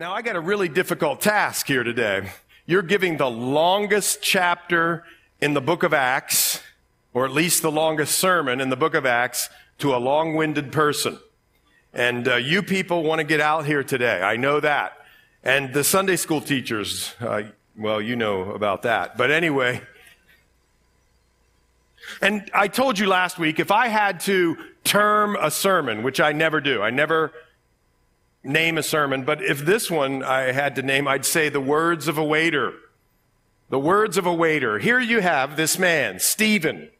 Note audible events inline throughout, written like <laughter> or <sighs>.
Now, I got a really difficult task here today. You're giving the longest chapter in the book of Acts, or at least the longest sermon in the book of Acts, to a long winded person. And uh, you people want to get out here today. I know that. And the Sunday school teachers, uh, well, you know about that. But anyway, and I told you last week if I had to term a sermon, which I never do, I never name a sermon, but if this one I had to name, I'd say the words of a waiter. The words of a waiter. Here you have this man, Stephen,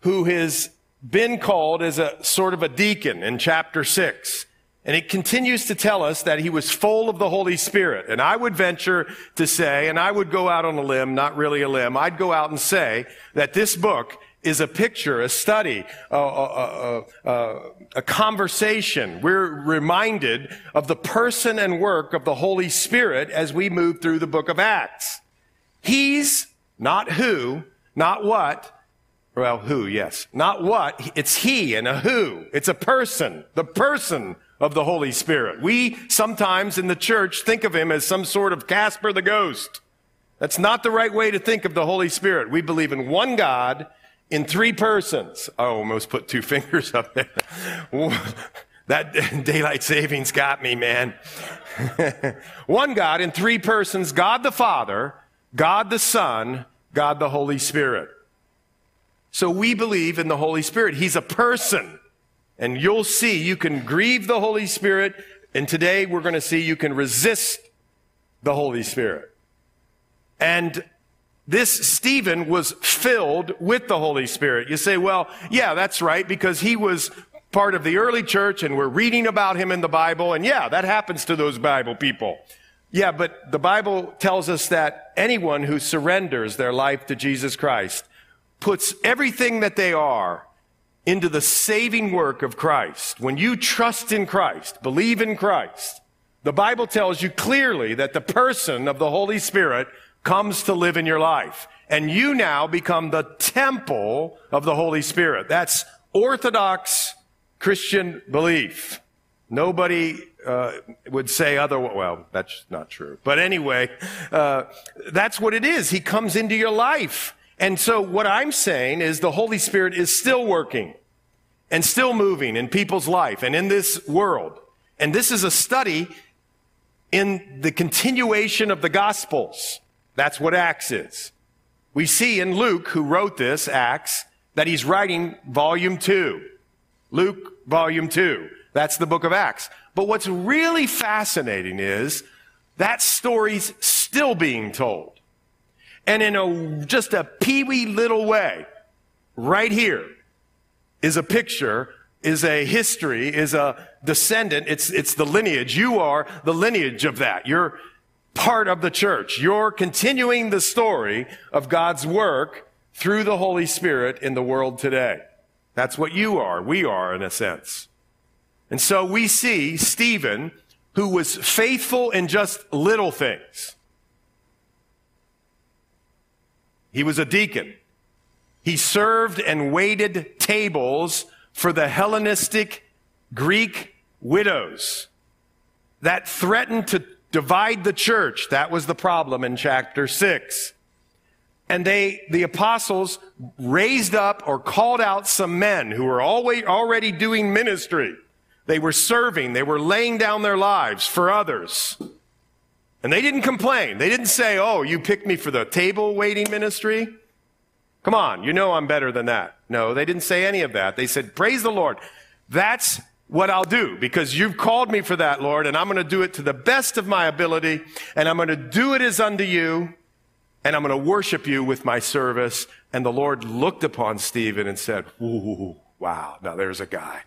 who has been called as a sort of a deacon in chapter six. And it continues to tell us that he was full of the Holy Spirit. And I would venture to say, and I would go out on a limb, not really a limb, I'd go out and say that this book is a picture, a study, a, a, a, a, conversation. We're reminded of the person and work of the Holy Spirit as we move through the book of Acts. He's not who, not what. Well, who, yes. Not what. It's he and a who. It's a person. The person of the Holy Spirit. We sometimes in the church think of him as some sort of Casper the ghost. That's not the right way to think of the Holy Spirit. We believe in one God in three persons. I almost put two <laughs> fingers up there. that <laughs> daylight savings got me, man. <laughs> One God in three persons God the Father, God the Son, God the Holy Spirit. So we believe in the Holy Spirit. He's a person. And you'll see you can grieve the Holy Spirit. And today we're going to see you can resist the Holy Spirit. And this Stephen was filled with the Holy Spirit. You say, well, yeah, that's right, because he was part of the early church and we're reading about him in the Bible. And yeah, that happens to those Bible people. Yeah, but the Bible tells us that anyone who surrenders their life to Jesus Christ puts everything that they are into the saving work of Christ. When you trust in Christ, believe in Christ, the Bible tells you clearly that the person of the Holy Spirit comes to live in your life. And you now become the temple of the Holy Spirit. That's Orthodox Christian belief. Nobody uh, would say other. Well, that's not true. But anyway, uh, that's what it is. He comes into your life, and so what I'm saying is the Holy Spirit is still working and still moving in people's life and in this world. And this is a study in the continuation of the Gospels. That's what Acts is. We see in Luke, who wrote this, Acts, that he's writing volume two. Luke, volume two. That's the book of Acts. But what's really fascinating is that story's still being told. And in a, just a peewee little way, right here, is a picture, is a history, is a descendant. It's, it's the lineage. You are the lineage of that. You're, part of the church. You're continuing the story of God's work through the Holy Spirit in the world today. That's what you are. We are in a sense. And so we see Stephen, who was faithful in just little things. He was a deacon. He served and waited tables for the Hellenistic Greek widows that threatened to divide the church. That was the problem in chapter six. And they, the apostles raised up or called out some men who were always, already doing ministry. They were serving. They were laying down their lives for others. And they didn't complain. They didn't say, Oh, you picked me for the table waiting ministry. Come on. You know I'm better than that. No, they didn't say any of that. They said, praise the Lord. That's what I'll do because you've called me for that, Lord, and I'm going to do it to the best of my ability, and I'm going to do it as unto you, and I'm going to worship you with my service. And the Lord looked upon Stephen and said, Ooh, wow, now there's a guy.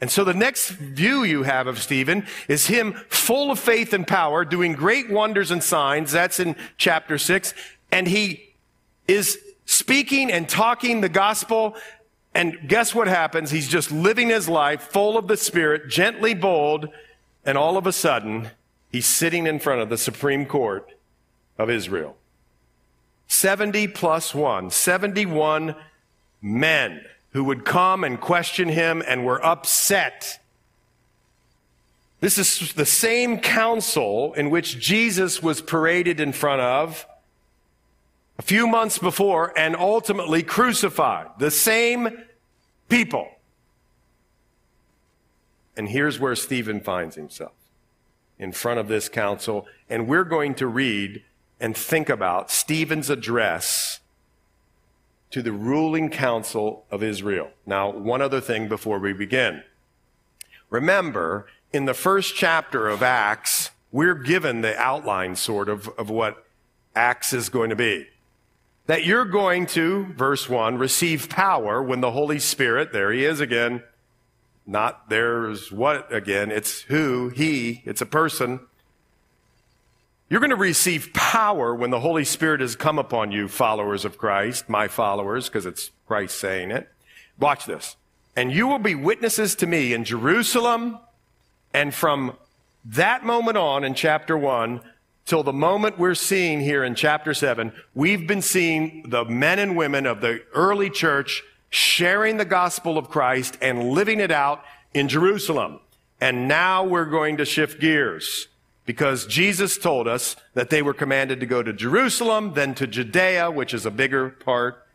And so the next view you have of Stephen is him full of faith and power, doing great wonders and signs. That's in chapter six. And he is speaking and talking the gospel and guess what happens? He's just living his life full of the Spirit, gently bold, and all of a sudden, he's sitting in front of the Supreme Court of Israel. 70 plus one, 71 men who would come and question him and were upset This is the same council in which Jesus was paraded in front of a few months before and ultimately crucified. The same people. And here's where Stephen finds himself in front of this council. And we're going to read and think about Stephen's address to the ruling council of Israel. Now, one other thing before we begin. Remember, in the first chapter of Acts, we're given the outline sort of of what Acts is going to be. That you're going to, verse 1, receive power when the Holy Spirit, there he is again, not there's what again, it's who, he, it's a person. You're going to receive power when the Holy Spirit has come upon you, followers of Christ, my followers, because it's Christ saying it. Watch this. And you will be witnesses to me in Jerusalem and from that moment on in chapter one till the moment we're seeing here in chapter seven, we've been seeing the men and women of the early church sharing the gospel of Christ and living it out in Jerusalem. And now we're going to shift gears because Jesus told us that they were commanded to go to Jerusalem, then to Judea, which is a bigger part,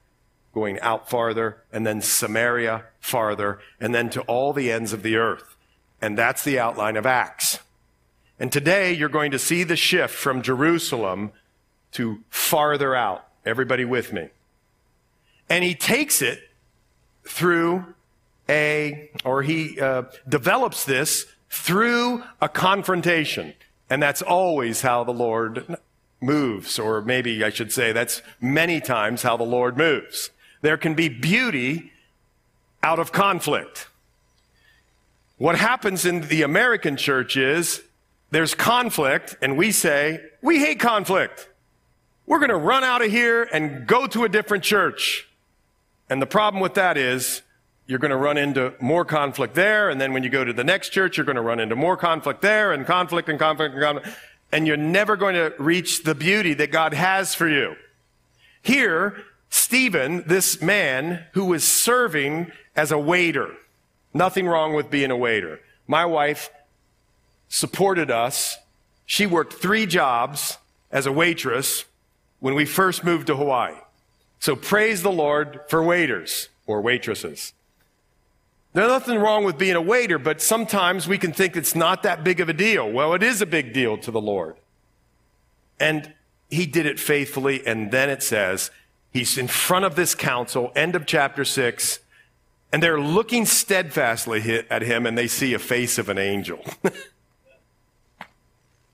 going out farther, and then Samaria farther, and then to all the ends of the earth. And that's the outline of Acts. And today you're going to see the shift from Jerusalem to farther out. Everybody with me? And he takes it through a, or he uh, develops this through a confrontation. And that's always how the Lord moves, or maybe I should say that's many times how the Lord moves. There can be beauty out of conflict. What happens in the American church is there's conflict, and we say, we hate conflict. We're going to run out of here and go to a different church. And the problem with that is you're going to run into more conflict there. And then when you go to the next church, you're going to run into more conflict there and conflict and conflict and conflict. And you're never going to reach the beauty that God has for you. Here, Stephen, this man who was serving as a waiter, nothing wrong with being a waiter. My wife supported us. She worked three jobs as a waitress when we first moved to Hawaii. So praise the Lord for waiters or waitresses. There's nothing wrong with being a waiter, but sometimes we can think it's not that big of a deal. Well, it is a big deal to the Lord. And he did it faithfully. And then it says, he's in front of this council, end of chapter six, and they're looking steadfastly at him and they see a face of an angel. <laughs>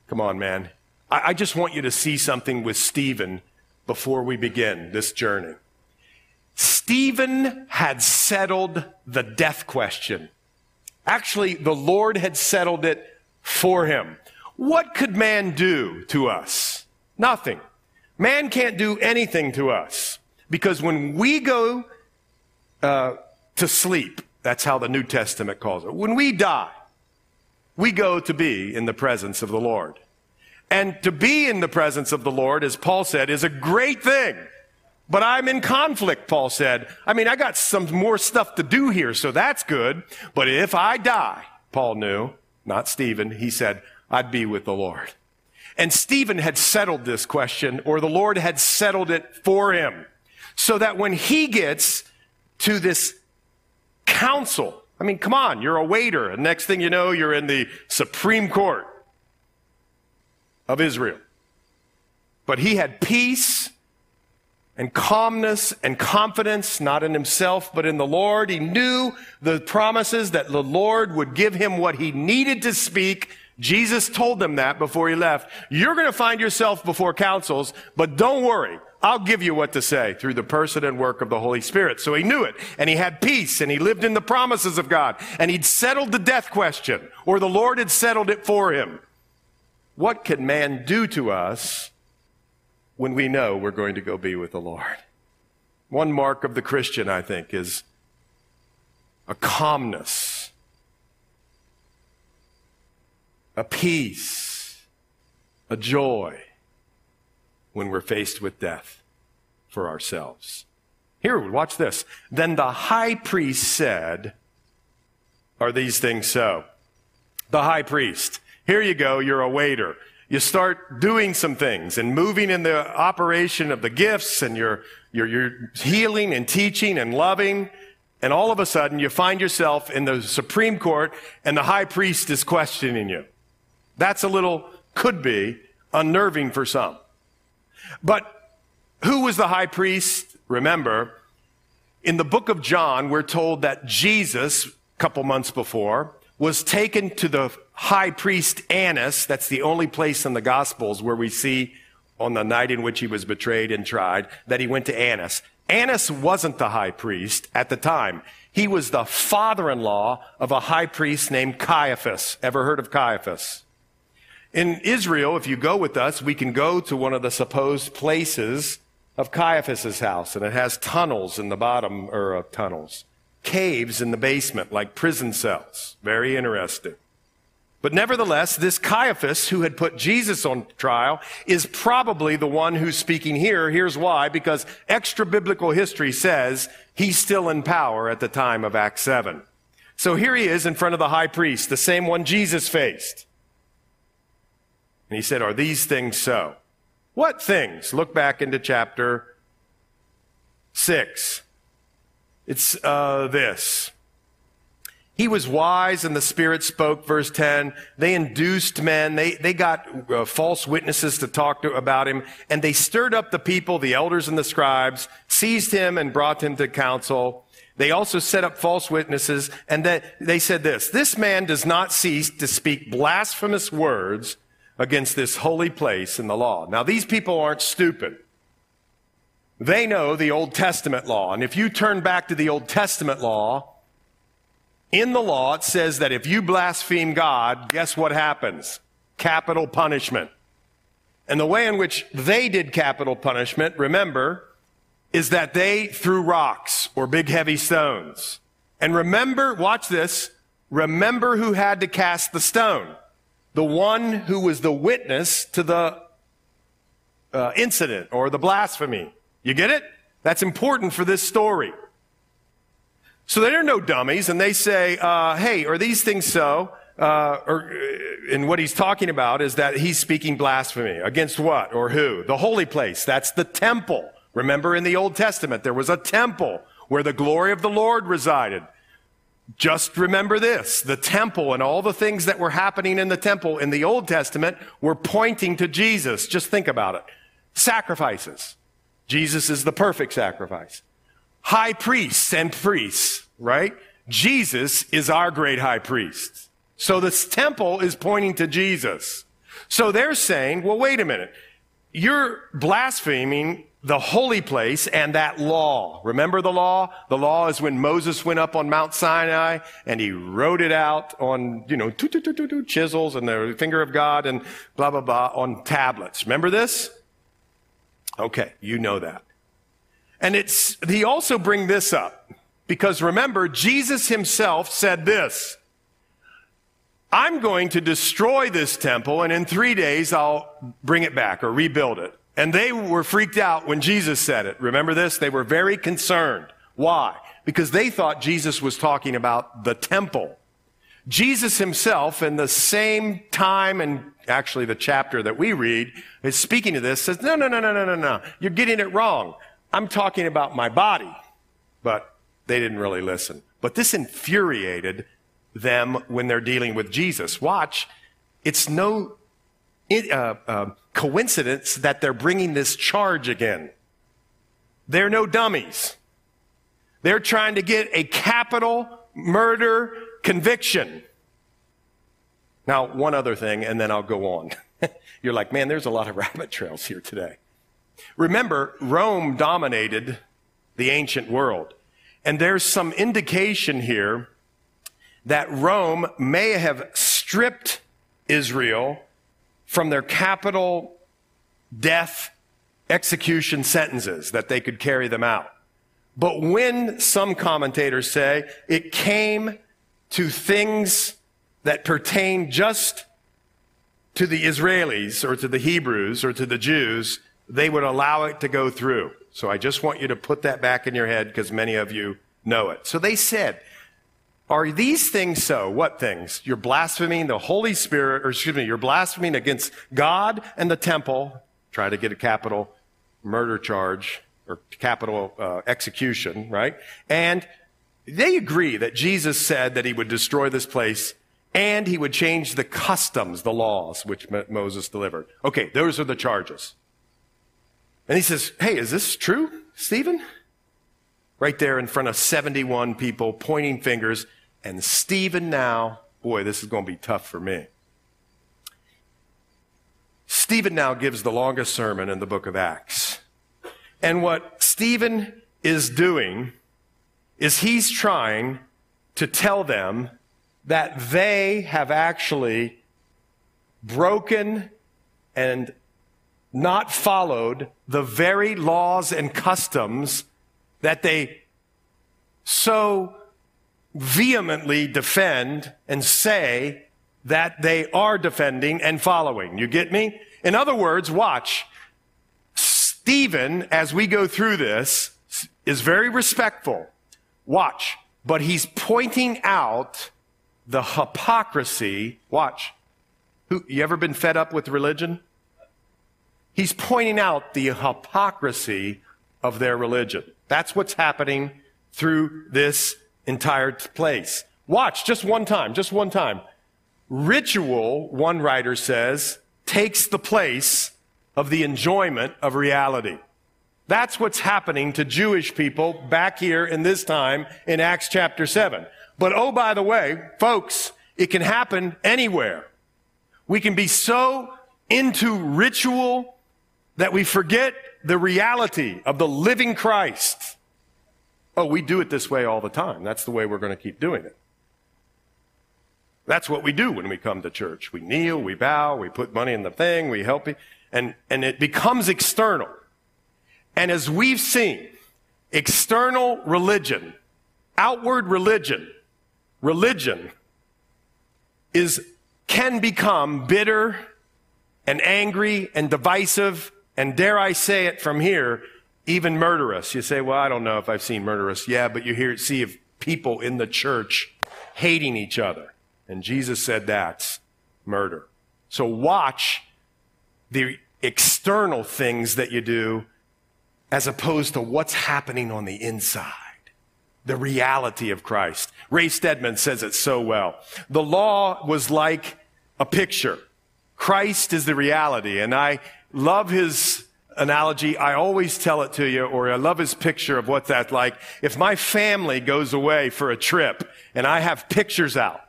Come on, man. I, I just want you to see something with Stephen before we begin this journey. Stephen had settled the death question. Actually, the Lord had settled it for him. What could man do to us? Nothing. Man can't do anything to us because when we go uh, to sleep, that's how the New Testament calls it. When we die, we go to be in the presence of the Lord. And to be in the presence of the Lord, as Paul said, is a great thing. But I'm in conflict, Paul said. I mean, I got some more stuff to do here, so that's good. But if I die, Paul knew, not Stephen, he said, I'd be with the Lord. And Stephen had settled this question, or the Lord had settled it for him. So that when he gets to this council, I mean, come on, you're a waiter, and next thing you know, you're in the Supreme Court of Israel. But he had peace and calmness and confidence, not in himself, but in the Lord. He knew the promises that the Lord would give him what he needed to speak. Jesus told them that before he left. You're going to find yourself before councils, but don't worry. I'll give you what to say through the person and work of the Holy Spirit. So he knew it and he had peace and he lived in the promises of God and he'd settled the death question or the Lord had settled it for him. What can man do to us when we know we're going to go be with the Lord? One mark of the Christian, I think, is a calmness, a peace, a joy when we're faced with death for ourselves. Here, watch this. Then the high priest said, Are these things so? the high priest. Here you go, you're a waiter. You start doing some things and moving in the operation of the gifts and you're, you're, you're healing and teaching and loving. And all of a sudden you find yourself in the Supreme Court and the high priest is questioning you. That's a little, could be, unnerving for some. But who was the high priest? Remember, in the book of John, we're told that Jesus, a couple months before, was taken to the high priest Annas. That's the only place in the Gospels where we see on the night in which he was betrayed and tried that he went to Annas. Annas wasn't the high priest at the time. He was the father-in-law of a high priest named Caiaphas. Ever heard of Caiaphas? In Israel, if you go with us, we can go to one of the supposed places of Caiaphas's house, and it has tunnels in the bottom, or uh, tunnels, caves in the basement, like prison cells. Very interesting. But nevertheless, this Caiaphas, who had put Jesus on trial, is probably the one who's speaking here. Here's why, because extra biblical history says he's still in power at the time of Acts 7. So here he is in front of the high priest, the same one Jesus faced. And he said, Are these things so? What things? Look back into chapter 6. It's uh, this. He was wise and the Spirit spoke, verse 10. They induced men. They, they got uh, false witnesses to talk to, about him and they stirred up the people, the elders and the scribes, seized him and brought him to council. They also set up false witnesses and that they said this, this man does not cease to speak blasphemous words against this holy place in the law. Now these people aren't stupid. They know the Old Testament law. And if you turn back to the Old Testament law, in the law, it says that if you blaspheme God, guess what happens? Capital punishment. And the way in which they did capital punishment, remember, is that they threw rocks or big heavy stones. And remember, watch this, remember who had to cast the stone. The one who was the witness to the uh, incident or the blasphemy. You get it? That's important for this story. So they're no dummies, and they say, uh, "Hey, are these things so?" Uh, or, uh, and what he's talking about is that he's speaking blasphemy against what or who? The holy place. That's the temple. Remember, in the Old Testament, there was a temple where the glory of the Lord resided. Just remember this: the temple and all the things that were happening in the temple in the Old Testament were pointing to Jesus. Just think about it. Sacrifices. Jesus is the perfect sacrifice high priests and priests, right? Jesus is our great high priest. So this temple is pointing to Jesus. So they're saying, well, wait a minute. You're blaspheming the holy place and that law. Remember the law? The law is when Moses went up on Mount Sinai and he wrote it out on, you know, chisels and the finger of God and blah, blah, blah on tablets. Remember this? Okay, you know that. And it's, he also bring this up because remember, Jesus himself said this, I'm going to destroy this temple and in three days I'll bring it back or rebuild it. And they were freaked out when Jesus said it. Remember this? They were very concerned. Why? Because they thought Jesus was talking about the temple. Jesus himself, in the same time and actually the chapter that we read, is speaking to this, says, no, no, no, no, no, no, no. You're getting it wrong. I'm talking about my body. But they didn't really listen. But this infuriated them when they're dealing with Jesus. Watch. It's no uh, uh, coincidence that they're bringing this charge again. They're no dummies. They're trying to get a capital murder conviction. Now, one other thing, and then I'll go on. <laughs> You're like, man, there's a lot of rabbit trails here today. Remember, Rome dominated the ancient world. And there's some indication here that Rome may have stripped Israel from their capital death execution sentences that they could carry them out. But when some commentators say it came to things that pertain just to the Israelis or to the Hebrews or to the Jews, they would allow it to go through. So I just want you to put that back in your head because many of you know it. So they said, Are these things so? What things? You're blaspheming the Holy Spirit, or excuse me, you're blaspheming against God and the temple. Try to get a capital murder charge or capital uh, execution, right? And they agree that Jesus said that he would destroy this place and he would change the customs, the laws which Moses delivered. Okay, those are the charges. And he says, Hey, is this true, Stephen? Right there in front of 71 people pointing fingers. And Stephen now, boy, this is going to be tough for me. Stephen now gives the longest sermon in the book of Acts. And what Stephen is doing is he's trying to tell them that they have actually broken and not followed the very laws and customs that they so vehemently defend and say that they are defending and following. You get me? In other words, watch. Stephen, as we go through this, is very respectful. Watch. But he's pointing out the hypocrisy. Watch. Who, you ever been fed up with religion? He's pointing out the hypocrisy of their religion. That's what's happening through this entire place. Watch just one time, just one time. Ritual, one writer says, takes the place of the enjoyment of reality. That's what's happening to Jewish people back here in this time in Acts chapter 7. But oh, by the way, folks, it can happen anywhere. We can be so into ritual that we forget the reality of the living Christ. Oh, we do it this way all the time. That's the way we're going to keep doing it. That's what we do when we come to church. We kneel, we bow, we put money in the thing, we help you, and, and it becomes external. And as we've seen, external religion, outward religion, religion is, can become bitter and angry and divisive and dare I say it from here, even murderous. You say, well, I don't know if I've seen murderous. Yeah, but you hear, it, see of people in the church hating each other. And Jesus said that's murder. So watch the external things that you do as opposed to what's happening on the inside. The reality of Christ. Ray Stedman says it so well. The law was like a picture. Christ is the reality. And I love his analogy. I always tell it to you, or I love his picture of what that's like. If my family goes away for a trip and I have pictures out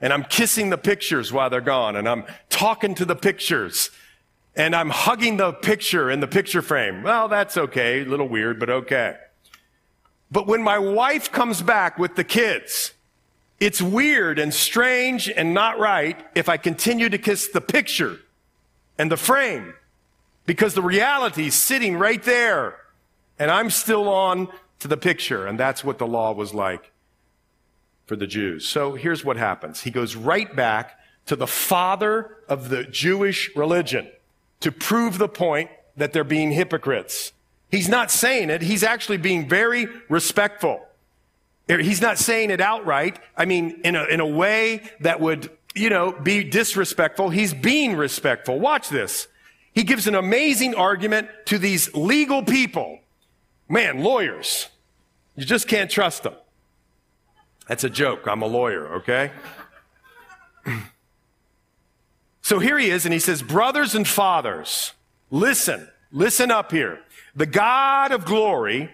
and I'm kissing the pictures while they're gone and I'm talking to the pictures and I'm hugging the picture in the picture frame. Well, that's okay. A little weird, but okay. But when my wife comes back with the kids, it's weird and strange and not right if I continue to kiss the picture and the frame because the reality is sitting right there. And I'm still on to the picture. And that's what the law was like for the Jews. So here's what happens. He goes right back to the father of the Jewish religion to prove the point that they're being hypocrites. He's not saying it. He's actually being very respectful. Er, he's not saying it outright. I mean, in a, in a way that would, you know, be disrespectful. He's being respectful. Watch this. He gives an amazing argument to these legal people. Man, lawyers. You just can't trust them. That's a joke. I'm a lawyer, okay? <clears throat> so here he is, and he says, Brothers and fathers, listen, listen up here. The God of glory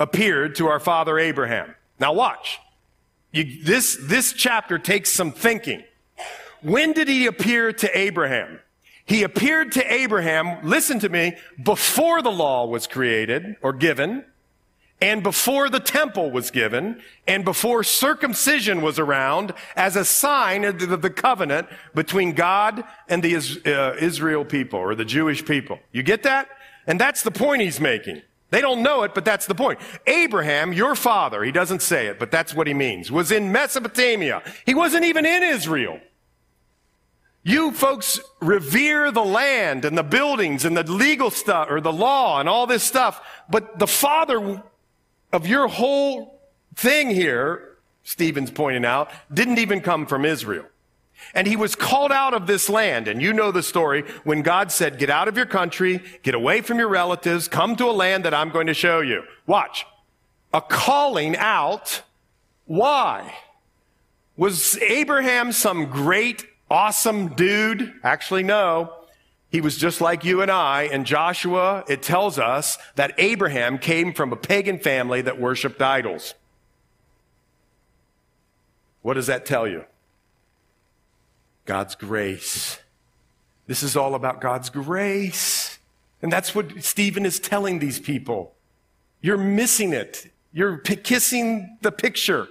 appeared to our father Abraham. Now watch. You, this, this chapter takes some thinking. When did he appear to Abraham? He appeared to Abraham, listen to me, before the law was created or given, and before the temple was given, and before circumcision was around as a sign of the covenant between God and the uh, Israel people or the Jewish people. You get that? And that's the point he's making. They don't know it, but that's the point. Abraham, your father, he doesn't say it, but that's what he means, was in Mesopotamia. He wasn't even in Israel. You folks revere the land and the buildings and the legal stuff or the law and all this stuff. But the father of your whole thing here Stephen's pointing out, didn't even come from Israel. And he was called out of this land. And you know the story when God said, get out of your country, get away from your relatives, come to a land that I'm going to show you. Watch. A calling out. Why? Was Abraham some great, awesome dude? Actually, no. He was just like you and I. And Joshua, it tells us that Abraham came from a pagan family that worshiped idols. What does that tell you? God's grace. This is all about God's grace. And that's what Stephen is telling these people. You're missing it. You're p- kissing the picture.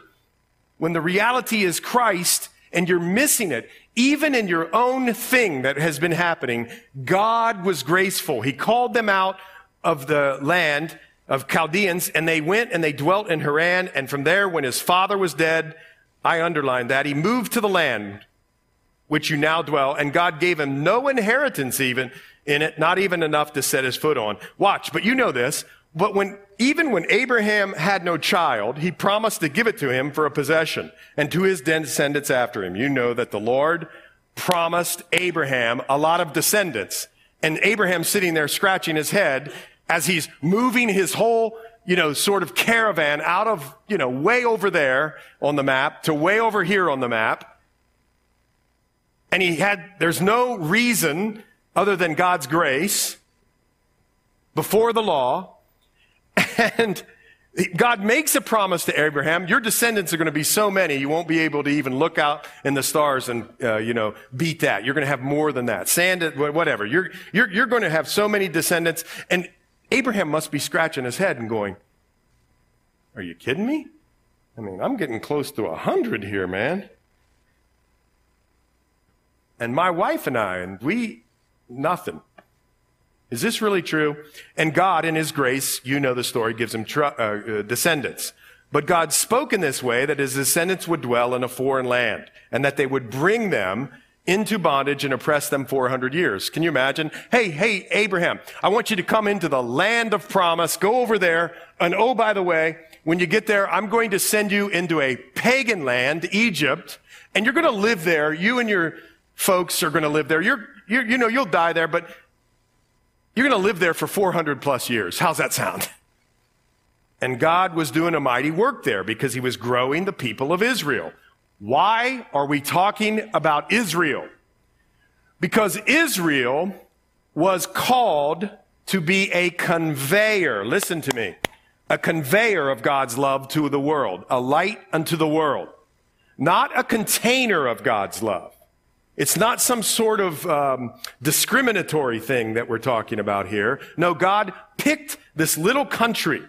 When the reality is Christ and you're missing it, even in your own thing that has been happening, God was graceful. He called them out of the land of Chaldeans and they went and they dwelt in Haran. And from there, when his father was dead, I underlined that, he moved to the land which you now dwell, and God gave him no inheritance even in it, not even enough to set his foot on. Watch, but you know this. But when, even when Abraham had no child, he promised to give it to him for a possession and to his descendants after him. You know that the Lord promised Abraham a lot of descendants. And Abraham sitting there scratching his head as he's moving his whole, you know, sort of caravan out of, you know, way over there on the map to way over here on the map. And he had, there's no reason other than God's grace before the law. And God makes a promise to Abraham. Your descendants are going to be so many, you won't be able to even look out in the stars and, uh, you know, beat that. You're going to have more than that. Sand, whatever. You're, you're, you're going to have so many descendants. And Abraham must be scratching his head and going, are you kidding me? I mean, I'm getting close to a hundred here, man and my wife and I, and we, nothing. Is this really true? And God, in His grace, you know the story, gives him uh, uh, descendants. But God spoke in this way that his descendants would dwell in a foreign land and that they would bring them into bondage and oppress them 400 years. Can you imagine? Hey, hey, Abraham, I want you to come into the land of promise. Go over there. And oh, by the way, when you get there, I'm going to send you into a pagan land, Egypt, and you're going to live there, you and your folks are going to live there. You're, you're, you know, you'll die there, but you're going to live there for 400 plus years. How's that sound? And God was doing a mighty work there because he was growing the people of Israel. Why are we talking about Israel? Because Israel was called to be a conveyor. Listen to me. A conveyor of God's love to the world, a light unto the world, not a container of God's love. It's not some sort of um, discriminatory thing that we're talking about here. No, God picked this little country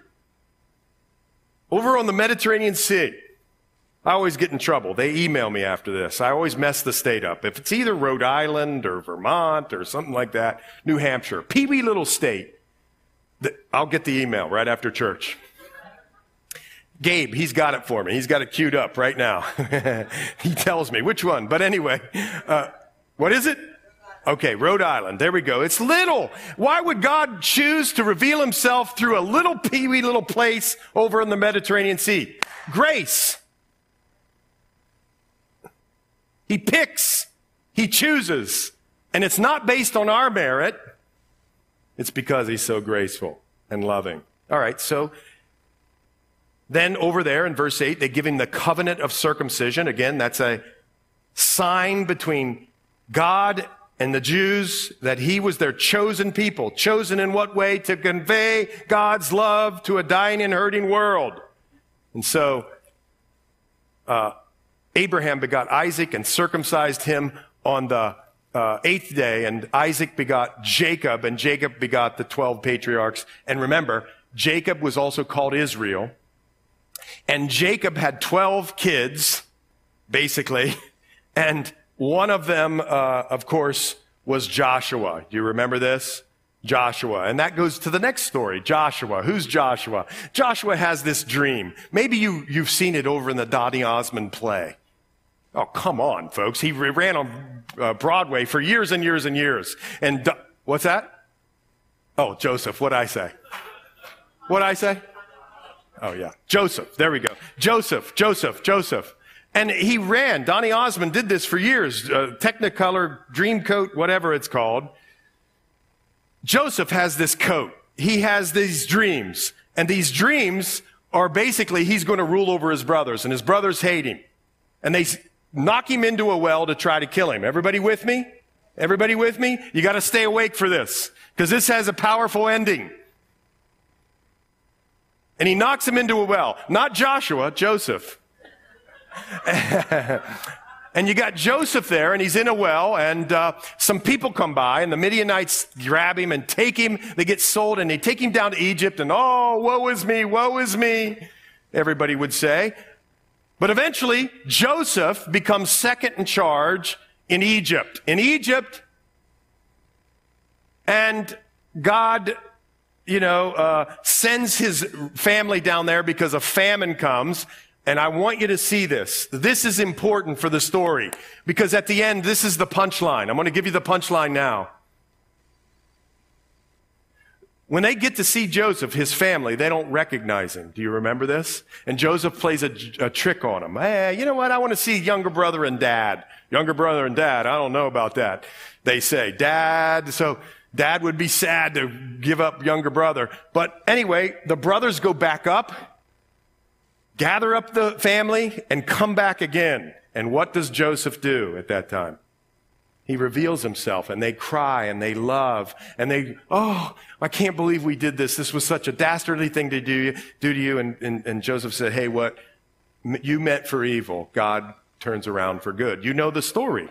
over on the Mediterranean Sea. I always get in trouble. They email me after this. I always mess the state up. If it's either Rhode Island or Vermont or something like that, New Hampshire, peewee little state, I'll get the email right after church. Gabe, he's got it for me. He's got it queued up right now. <laughs> he tells me which one. But anyway, uh, what is it? Okay, Rhode Island. There we go. It's little. Why would God choose to reveal himself through a little peewee little place over in the Mediterranean Sea? Grace. He picks. He chooses. And it's not based on our merit. It's because he's so graceful and loving. All right, so then over there in verse 8, they give him the covenant of circumcision. Again, that's a sign between God and the Jews that he was their chosen people. Chosen in what way? To convey God's love to a dying and hurting world. And so, uh, Abraham begot Isaac and circumcised him on the uh, eighth day, and Isaac begot Jacob, and Jacob begot the 12 patriarchs. And remember, Jacob was also called Israel. And Jacob had 12 kids, basically. <laughs> And one of them, uh, of course, was Joshua. Do you remember this? Joshua. And that goes to the next story. Joshua. Who's Joshua? Joshua has this dream. Maybe you, you've seen it over in the Donny Osmond play. Oh, come on, folks. He ran on uh, Broadway for years and years and years. And do- what's that? Oh, Joseph. What'd I say? What'd I say? Oh, yeah. Joseph. There we go. Joseph, Joseph, Joseph. And he ran. Donny Osmond did this for years. Uh, Technicolor, Dreamcoat, whatever it's called. Joseph has this coat. He has these dreams. And these dreams are basically he's going to rule over his brothers, and his brothers hate him. And they knock him into a well to try to kill him. Everybody with me? Everybody with me? You got to stay awake for this, because this has a powerful ending. And he knocks him into a well. Not Joshua, Joseph. <laughs> And you got Joseph there, and he's in a well, and uh, some people come by, and the Midianites grab him and take him. They get sold, and they take him down to Egypt, and oh, woe is me, woe is me, everybody would say. But eventually, Joseph becomes second in charge in Egypt. In Egypt, and God, you know, uh, sends his family down there because a famine comes, and I want you to see this. This is important for the story because at the end, this is the punchline. I'm going to give you the punchline now. When they get to see Joseph, his family, they don't recognize him. Do you remember this? And Joseph plays a, a trick on them. Hey, you know what? I want to see younger brother and dad. Younger brother and dad. I don't know about that. They say, dad. So dad would be sad to give up younger brother. But anyway, the brothers go back up gather up the family and come back again. And what does Joseph do at that time? He reveals himself and they cry and they love and they, oh, I can't believe we did this. This was such a dastardly thing to do, do to you. And, and, and Joseph said, hey, what you meant for evil, God turns around for good. You know the story.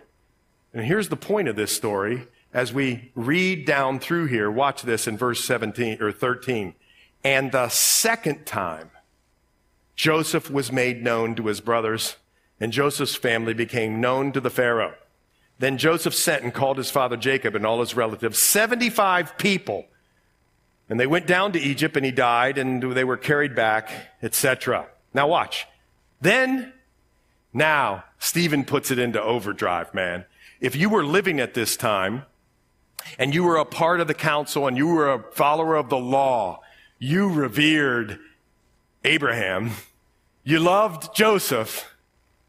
And here's the point of this story. As we read down through here, watch this in verse 17 or 13. And the second time, Joseph was made known to his brothers, and Joseph's family became known to the Pharaoh. Then Joseph sent and called his father Jacob and all his relatives, 75 people. And they went down to Egypt, and he died, and they were carried back, etc. Now watch. Then, now, Stephen puts it into overdrive, man. If you were living at this time, and you were a part of the council, and you were a follower of the law, you revered Abraham, you loved Joseph,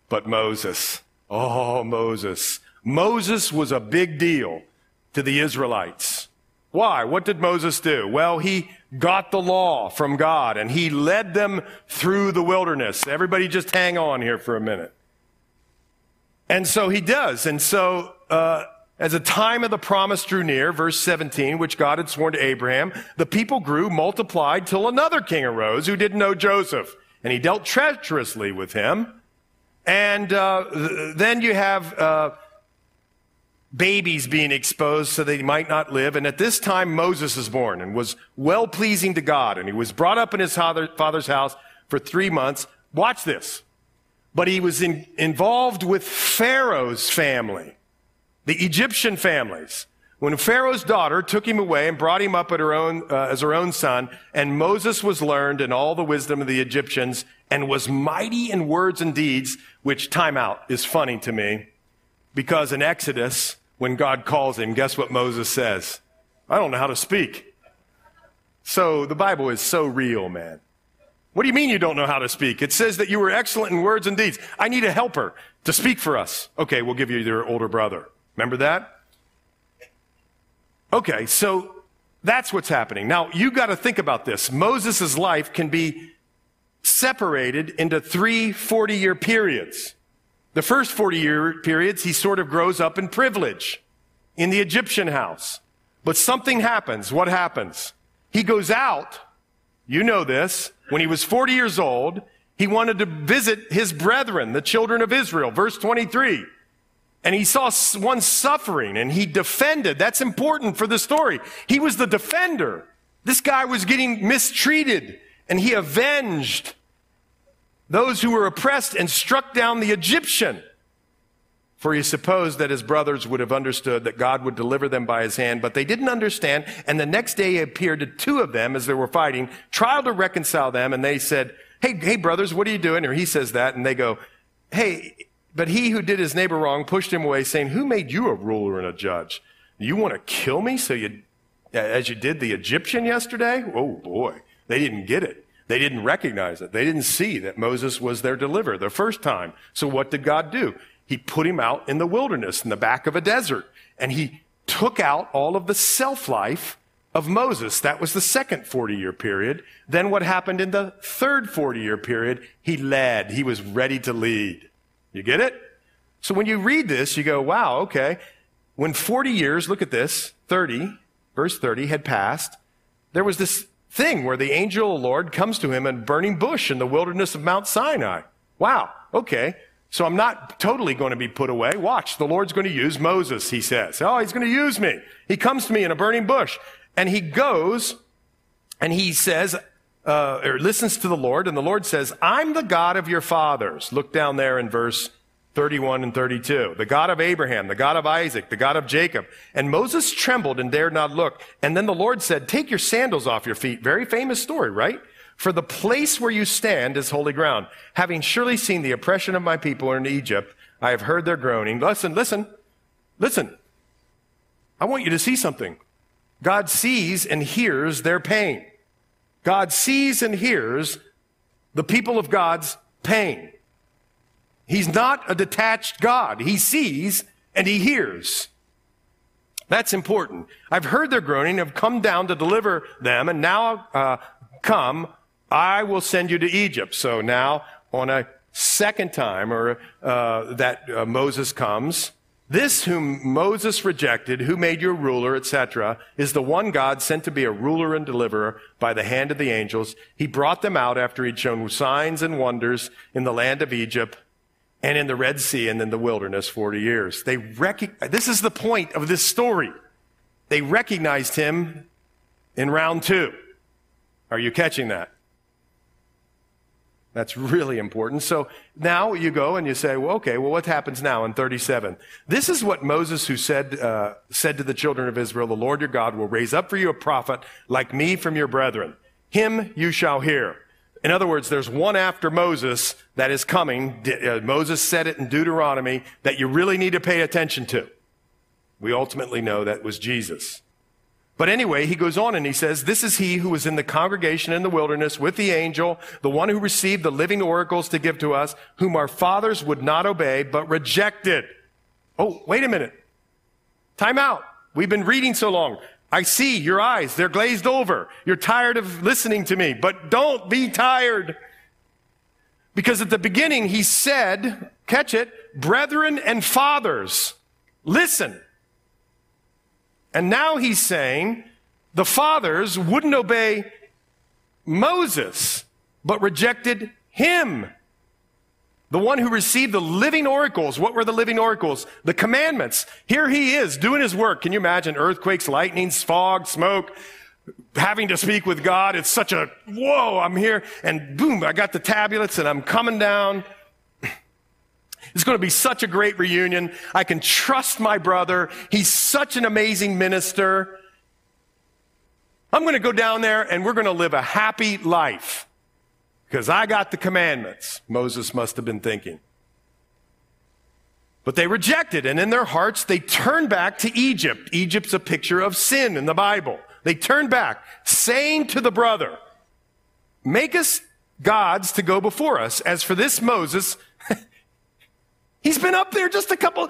but Moses. Oh, Moses. Moses was a big deal to the Israelites. Why? What did Moses do? Well, he got the law from God and he led them through the wilderness. Everybody just hang on here for a minute. And so he does. And so, uh, as the time of the promise drew near, verse 17, which God had sworn to Abraham, the people grew, multiplied, till another king arose who didn't know Joseph and he dealt treacherously with him. And uh, then you have uh, babies being exposed so they might not live. And at this time, Moses is born and was well pleasing to God. And he was brought up in his father, father's house for three months. Watch this. But he was in, involved with Pharaoh's family, the Egyptian families. When Pharaoh's daughter took him away and brought him up her own, uh, as her own son, and Moses was learned in all the wisdom of the Egyptians and was mighty in words and deeds, which timeout is funny to me, because in Exodus, when God calls him, guess what Moses says? I don't know how to speak. So the Bible is so real, man. What do you mean you don't know how to speak? It says that you were excellent in words and deeds. I need a helper to speak for us. Okay, we'll give you your older brother. Remember that? Okay, so that's what's happening. Now, you got to think about this. Moses' life can be separated into three 40 year periods. The first 40 year periods, he sort of grows up in privilege in the Egyptian house. But something happens. What happens? He goes out. You know this. When he was 40 years old, he wanted to visit his brethren, the children of Israel. Verse 23 and he saw one suffering and he defended. That's important for the story. He was the defender. This guy was getting mistreated and he avenged those who were oppressed and struck down the Egyptian. For he supposed that his brothers would have understood that God would deliver them by his hand, but they didn't understand. And the next day he appeared to two of them as they were fighting, tried to reconcile them, and they said, Hey, hey, brothers, what are you doing? Or he says that, and they go, Hey, but he who did his neighbor wrong pushed him away, saying, Who made you a ruler and a judge? You want to kill me so you, as you did the Egyptian yesterday? Oh boy, they didn't get it. They didn't recognize it. They didn't see that Moses was their deliverer the first time. So what did God do? He put him out in the wilderness in the back of a desert and he took out all of the self life of Moses. That was the second 40 year period. Then what happened in the third 40 year period? He led. He was ready to lead. You get it? So when you read this, you go, wow, okay. When 40 years, look at this, 30, verse 30 had passed, there was this thing where the angel of the Lord comes to him in a burning bush in the wilderness of Mount Sinai. Wow, okay. So I'm not totally going to be put away. Watch, the Lord's going to use Moses, he says. Oh, he's going to use me. He comes to me in a burning bush and he goes and he says, uh, or listens to the Lord and the Lord says, I'm the God of your fathers. Look down there in verse 31 and 32. The God of Abraham, the God of Isaac, the God of Jacob. And Moses trembled and dared not look. And then the Lord said, take your sandals off your feet. Very famous story, right? For the place where you stand is holy ground. Having surely seen the oppression of my people in Egypt, I have heard their groaning. Listen, listen, listen. I want you to see something. God sees and hears their pain. God sees and hears the people of God's pain. He's not a detached God. He sees and he hears. That's important. I've heard their groaning, have come down to deliver them, and now uh, come, I will send you to Egypt. So now, on a second time, or uh, that uh, Moses comes, this whom Moses rejected, who made you ruler, etc., is the one God sent to be a ruler and deliverer by the hand of the angels. He brought them out after he'd shown signs and wonders in the land of Egypt and in the Red Sea and in the wilderness 40 years. They rec- this is the point of this story. They recognized him in round two. Are you catching that? That's really important. So now you go and you say, well, okay, well, what happens now in 37? This is what Moses, who said, uh, said to the children of Israel, the Lord your God will raise up for you a prophet like me from your brethren. Him you shall hear. In other words, there's one after Moses that is coming. Uh, Moses said it in Deuteronomy that you really need to pay attention to. We ultimately know that was Jesus. But anyway, he goes on and he says, This is he who was in the congregation in the wilderness with the angel, the one who received the living oracles to give to us, whom our fathers would not obey, but rejected. Oh, wait a minute. Time out. We've been reading so long. I see your eyes. They're glazed over. You're tired of listening to me, but don't be tired. Because at the beginning, he said, catch it, brethren and fathers, listen. And now he's saying the fathers wouldn't obey Moses, but rejected him. The one who received the living oracles. What were the living oracles? The commandments. Here he is doing his work. Can you imagine earthquakes, lightnings, fog, smoke, having to speak with God? It's such a, whoa, I'm here and boom, I got the tablets and I'm coming down. It's going to be such a great reunion. I can trust my brother. He's such an amazing minister. I'm going to go down there and we're going to live a happy life. Because I got the commandments, Moses must have been thinking. But they rejected, and in their hearts, they turned back to Egypt. Egypt's a picture of sin in the Bible. They turned back, saying to the brother, Make us gods to go before us. As for this Moses, he's been up there just a couple.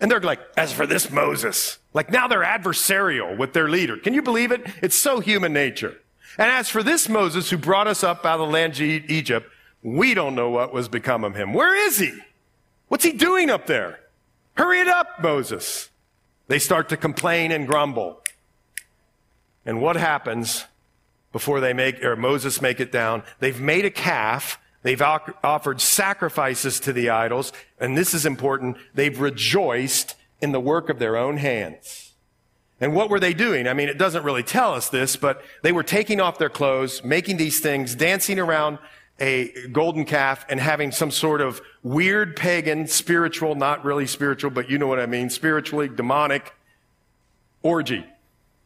And they're like, As for this Moses, like now they're adversarial with their leader. Can you believe it? It's so human nature. And as for this Moses who brought us up out of the land of Egypt, we don't know what was become of him. Where is he? What's he doing up there? Hurry it up, Moses. They start to complain and grumble. And what happens before they make, or Moses make it down? They've made a calf. They've offered sacrifices to the idols. And this is important. They've rejoiced in the work of their own hands. And what were they doing? I mean, it doesn't really tell us this, but they were taking off their clothes, making these things, dancing around a golden calf and having some sort of weird pagan, spiritual, not really spiritual, but you know what I mean, spiritually demonic orgy.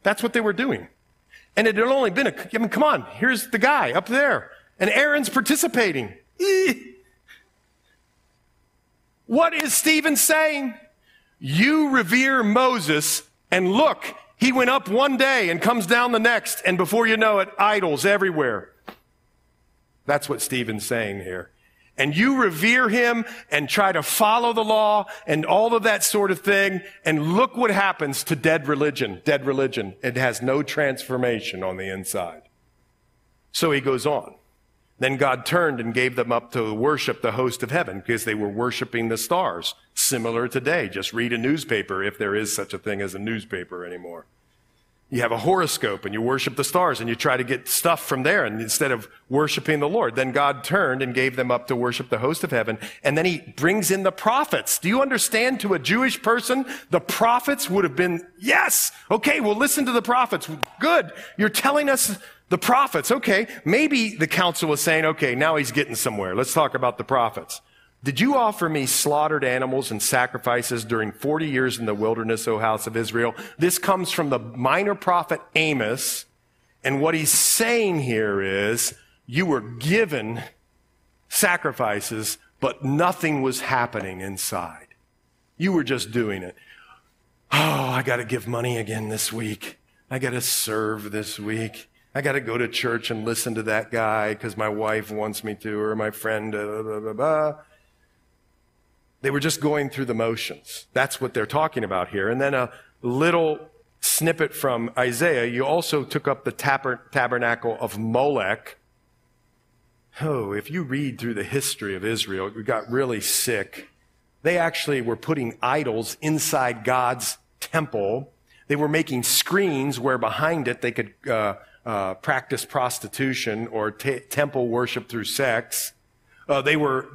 That's what they were doing. And it had only been a, I mean, come on, here's the guy up there. And Aaron's participating. <laughs> What is Stephen saying? You revere Moses and look, he went up one day and comes down the next, and before you know it, idols everywhere. That's what Stephen's saying here. And you revere him and try to follow the law and all of that sort of thing. And look what happens to dead religion. Dead religion. It has no transformation on the inside. So he goes on. Then God turned and gave them up to worship the host of heaven because they were worshiping the stars. Similar today. Just read a newspaper if there is such a thing as a newspaper anymore. You have a horoscope and you worship the stars and you try to get stuff from there and instead of worshiping the Lord. Then God turned and gave them up to worship the host of heaven. And then he brings in the prophets. Do you understand to a Jewish person, the prophets would have been, yes, okay, well listen to the prophets. Good. You're telling us the prophets, okay, maybe the council was saying, okay, now he's getting somewhere. Let's talk about the prophets. Did you offer me slaughtered animals and sacrifices during 40 years in the wilderness, O house of Israel? This comes from the minor prophet Amos. And what he's saying here is, you were given sacrifices, but nothing was happening inside. You were just doing it. Oh, I got to give money again this week. I got to serve this week. I got to go to church and listen to that guy because my wife wants me to, or my friend, blah, blah, blah, blah. They were just going through the motions. That's what they're talking about here. And then a little snippet from Isaiah. You also took up the tabernacle of Molech. Oh, if you read through the history of Israel, it got really sick. They actually were putting idols inside God's temple. They were making screens where behind it they could uh, uh, practice prostitution or t- temple worship through sex. Uh, they were,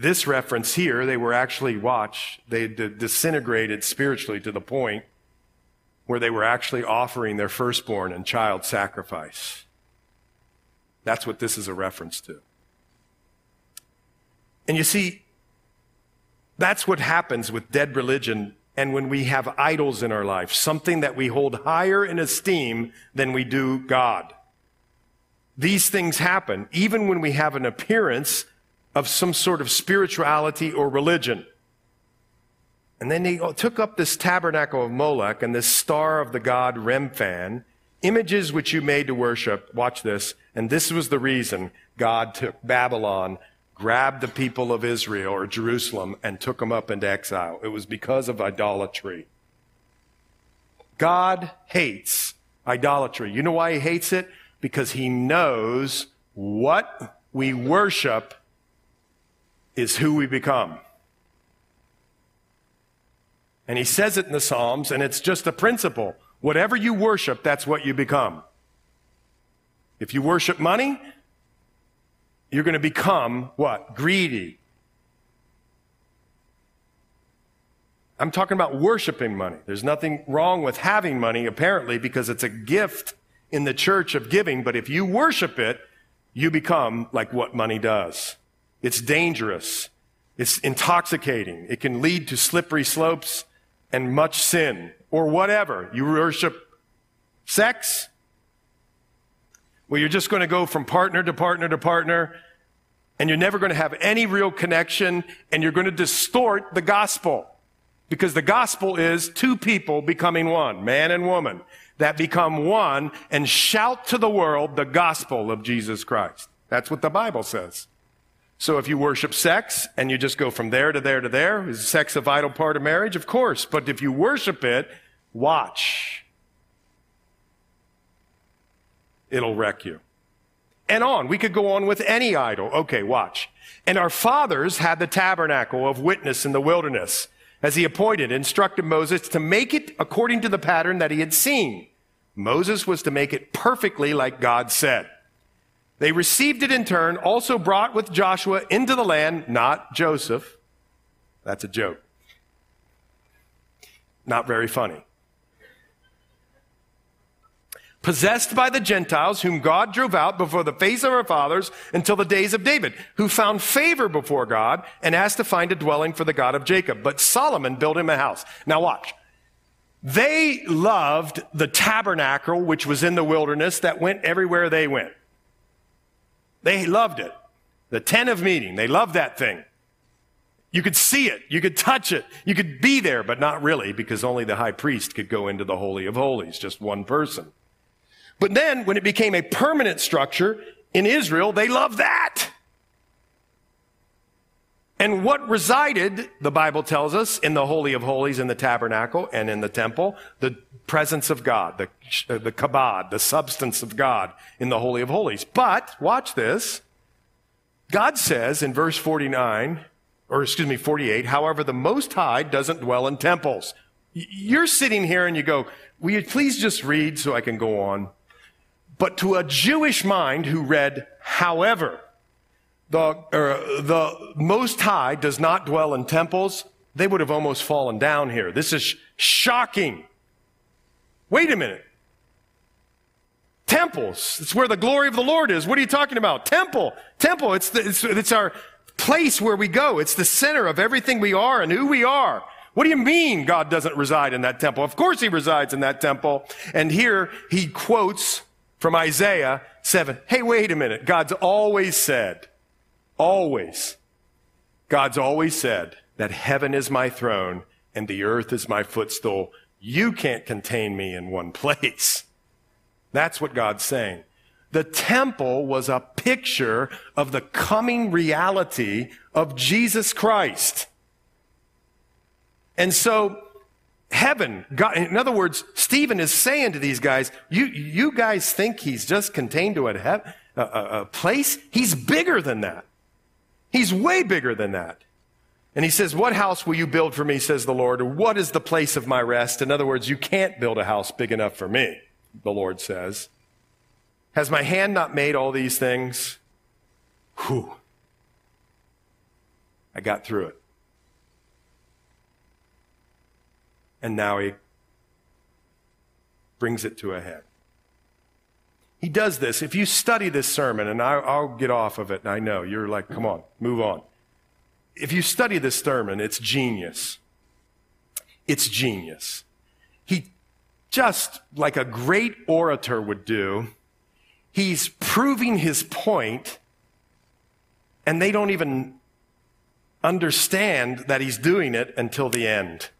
this reference here, they were actually, watch, they d- disintegrated spiritually to the point where they were actually offering their firstborn and child sacrifice. That's what this is a reference to. And you see, that's what happens with dead religion and when we have idols in our life, something that we hold higher in esteem than we do God. These things happen even when we have an appearance of some sort of spirituality or religion. And then they took up this tabernacle of Molech and this star of the god Remphan, images which you made to worship. Watch this. And this was the reason God took Babylon grabbed the people of Israel or Jerusalem and took them up into exile. It was because of idolatry. God hates idolatry. You know why he hates it? Because he knows what we worship is who we become. And he says it in the Psalms, and it's just a principle. Whatever you worship, that's what you become. If you worship money, you're going to become what? Greedy. I'm talking about worshiping money. There's nothing wrong with having money, apparently, because it's a gift in the church of giving. But if you worship it, you become like what money does. It's dangerous. It's intoxicating. It can lead to slippery slopes and much sin or whatever. You worship sex, well, you're just going to go from partner to partner to partner, and you're never going to have any real connection, and you're going to distort the gospel. Because the gospel is two people becoming one, man and woman, that become one and shout to the world the gospel of Jesus Christ. That's what the Bible says. So if you worship sex and you just go from there to there to there, is sex a vital part of marriage? Of course. But if you worship it, watch. it'll wreck you. And on. We could go on with any idol. Okay, watch. And our fathers had the tabernacle of witness in the wilderness, as he appointed, instructed Moses to make it according to the pattern that he had seen. Moses was to make it perfectly like God said. They received it in turn, also brought with Joshua into the land, not Joseph. That's a joke. Not very funny possessed by the Gentiles, whom God drove out before the face of our fathers until the days of David, who found favor before God and asked to find a dwelling for the God of Jacob. But Solomon built him a house. Now watch. They loved the tabernacle, which was in the wilderness that went everywhere they went. They loved it. The tent of meeting. They loved that thing. You could see it. You could touch it. You could be there, but not really because only the high priest could go into the Holy of Holies, just one person. But then when it became a permanent structure in Israel, they loved that. And what resided, the Bible tells us, in the Holy of Holies, in the tabernacle and in the temple? The presence of God, the, the kabod, the substance of God in the Holy of Holies. But, watch this. God says in verse 49, or excuse me, 48, however, the Most High doesn't dwell in temples. You're sitting here and you go, will you please just read so I can go on? But to a Jewish mind who read, however, the, uh, the Most High does not dwell in temples, they would have almost fallen down here. This is shocking. Wait a minute. Temples. It's where the glory of the Lord is. What are you talking about? Temple. Temple. It's, the, it's, it's our place where we go. It's the center of everything we are and who we are. What do you mean God doesn't reside in that temple? Of course he resides in that temple. And here he quotes from Isaiah 7. Hey, wait a minute. God's always said, Always. God's always said that heaven is my throne and the earth is my footstool. You can't contain me in one place. That's what God's saying. The temple was a picture of the coming reality of Jesus Christ. And so heaven, God, in other words, Stephen is saying to these guys, you, you guys think he's just contained to a, a, a place? He's bigger than that. He's way bigger than that. And he says, What house will you build for me, says the Lord? Or what is the place of my rest? In other words, you can't build a house big enough for me, the Lord says. Has my hand not made all these things? Whew. I got through it. And now he brings it to a head. He does this. If you study this sermon, and I, will get off of it, I know you're like, come on, move on. If you study this sermon, it's genius. It's genius. He just like a great orator would do, he's proving his point, and they don't even understand that he's doing it until the end.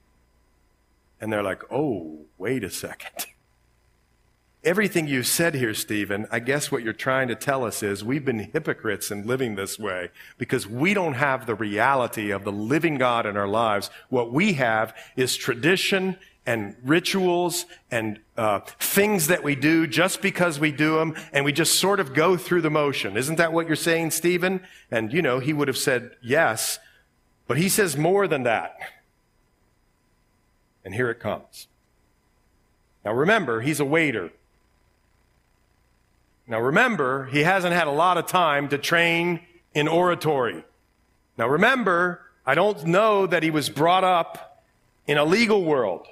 And they're like, oh, wait a second. <laughs> Everything you've said here, Stephen, I guess what you're trying to tell us is we've been hypocrites in living this way because we don't have the reality of the living God in our lives. What we have is tradition and rituals and uh, things that we do just because we do them, and we just sort of go through the motion. Isn't that what you're saying, Stephen? And you know, he would have said yes, but he says more than that. And here it comes. Now remember, he's a waiter. Now remember, he hasn't had a lot of time to train in oratory. Now remember, I don't know that he was brought up in a legal world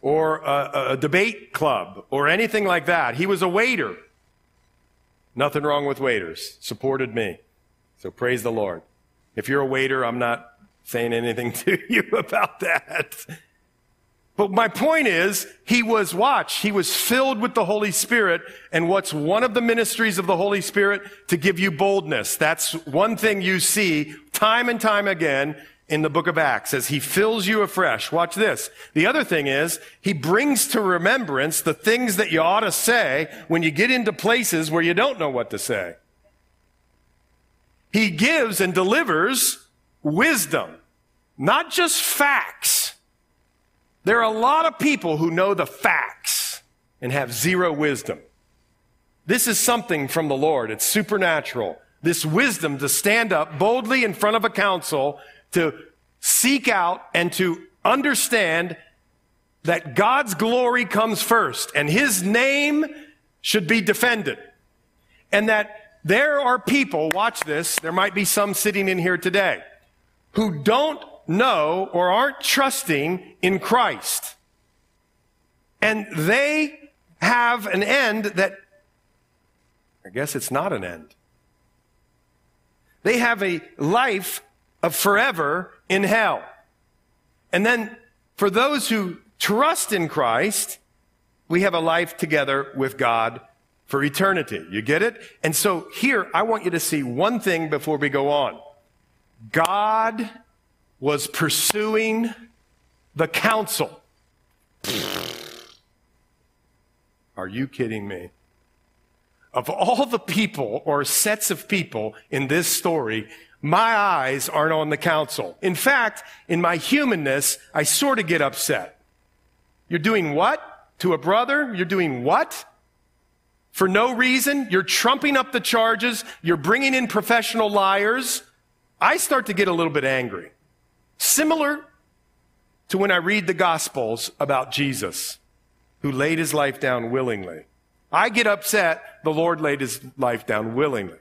or a, a, debate club or anything like that. He was a waiter. Nothing wrong with waiters. Supported me. So praise the Lord. If you're a waiter, I'm not saying anything <laughs> to you about that. But my point is, he was, watch, he was filled with the Holy Spirit. And what's one of the ministries of the Holy Spirit? To give you boldness. That's one thing you see time and time again in the book of Acts as he fills you afresh. Watch this. The other thing is, he brings to remembrance the things that you ought to say when you get into places where you don't know what to say. He gives and delivers wisdom, not just facts. There are a lot of people who know the facts and have zero wisdom. This is something from the Lord. It's supernatural. This wisdom to stand up boldly in front of a council to seek out and to understand that God's glory comes first and his name should be defended. And that there are people, watch this, there might be some sitting in here today, who don't know or aren't trusting in Christ. And they have an end that, I guess it's not an end. They have a life of forever in hell. And then for those who trust in Christ, we have a life together with God for eternity. You get it? And so here, I want you to see one thing before we go on. God was pursuing the council. Are you kidding me? of all the people or sets of people in this story, my eyes aren't on the council. In fact, in my humanness, I sort of get upset. You're doing what? To a brother? You're doing what? For no reason? You're trumping up the charges. You're bringing in professional liars. I start to get a little bit angry. Similar to when I read the Gospels about Jesus, who laid his life down willingly. I get upset the Lord laid his life down willingly.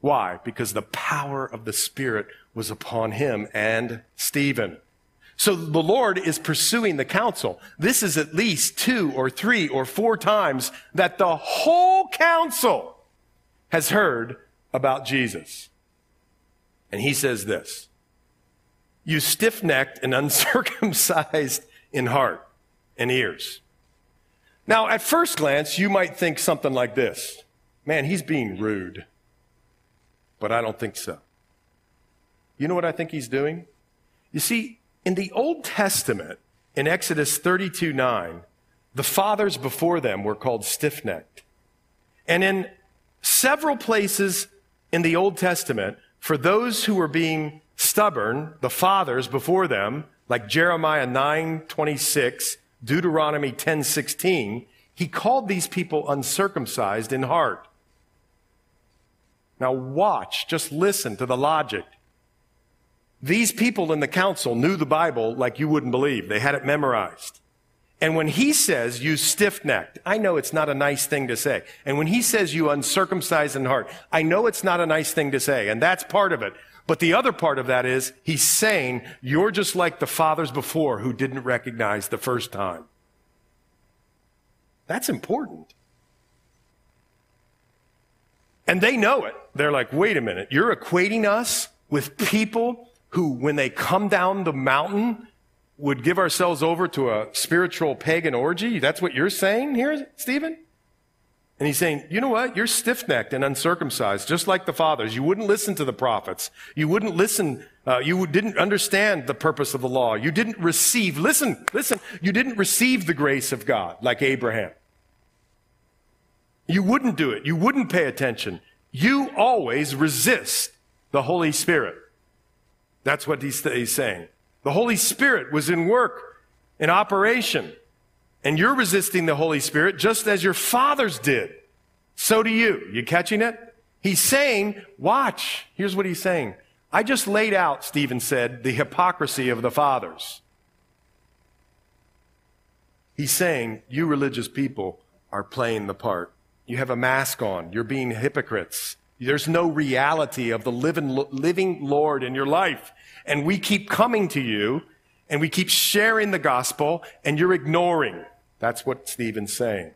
Why? Because the power of the Spirit was upon him and Stephen. So the Lord is pursuing the council. This is at least two or three or four times that the whole council has heard about Jesus. And he says this, you stiff-necked and <laughs> uncircumcised in heart and ears. Now, at first glance, you might think something like this. Man, he's being rude. But I don't think so. You know what I think he's doing? You see, in the Old Testament, in Exodus 32 9, the fathers before them were called stiff necked. And in several places in the Old Testament, for those who were being stubborn, the fathers before them, like Jeremiah 9 26, Deuteronomy 10 16, he called these people uncircumcised in heart. Now watch, just listen to the logic. These people in the council knew the Bible like you wouldn't believe. They had it memorized. And when he says you stiff necked, I know it's not a nice thing to say. And when he says you uncircumcised in heart, I know it's not a nice thing to say. And that's part of it. But the other part of that is he's saying you're just like the fathers before who didn't recognize the first time. That's important. And they know it. They're like, wait a minute, you're equating us with people who, when they come down the mountain, would give ourselves over to a spiritual pagan orgy? That's what you're saying here, Stephen? And he's saying, you know what? You're stiff necked and uncircumcised, just like the fathers. You wouldn't listen to the prophets. You wouldn't listen. Uh, you didn't understand the purpose of the law. You didn't receive, listen, listen, you didn't receive the grace of God like Abraham. You wouldn't do it. You wouldn't pay attention. You always resist the Holy Spirit. That's what he's, he's saying. The Holy Spirit was in work, in operation. And you're resisting the Holy Spirit just as your fathers did. So do you. You catching it? He's saying, watch. Here's what he's saying. I just laid out, Stephen said, the hypocrisy of the fathers. He's saying, you religious people are playing the part. You have a mask on. You're being hypocrites. There's no reality of the living, living Lord in your life. And we keep coming to you and we keep sharing the gospel and you're ignoring. That's what Stephen's saying.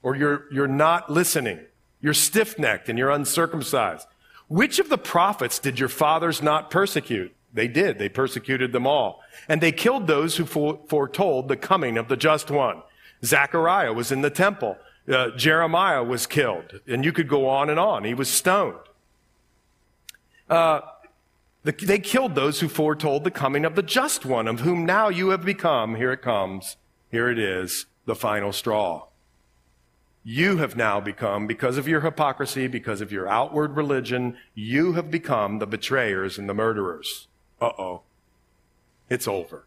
Or you're, you're not listening. You're stiff necked and you're uncircumcised. Which of the prophets did your fathers not persecute? They did. They persecuted them all. And they killed those who foretold the coming of the just one. Zechariah was in the temple. Uh, Jeremiah was killed, and you could go on and on. He was stoned. Uh, the, they killed those who foretold the coming of the just one, of whom now you have become, here it comes, here it is, the final straw. You have now become, because of your hypocrisy, because of your outward religion, you have become the betrayers and the murderers. Uh oh. It's over.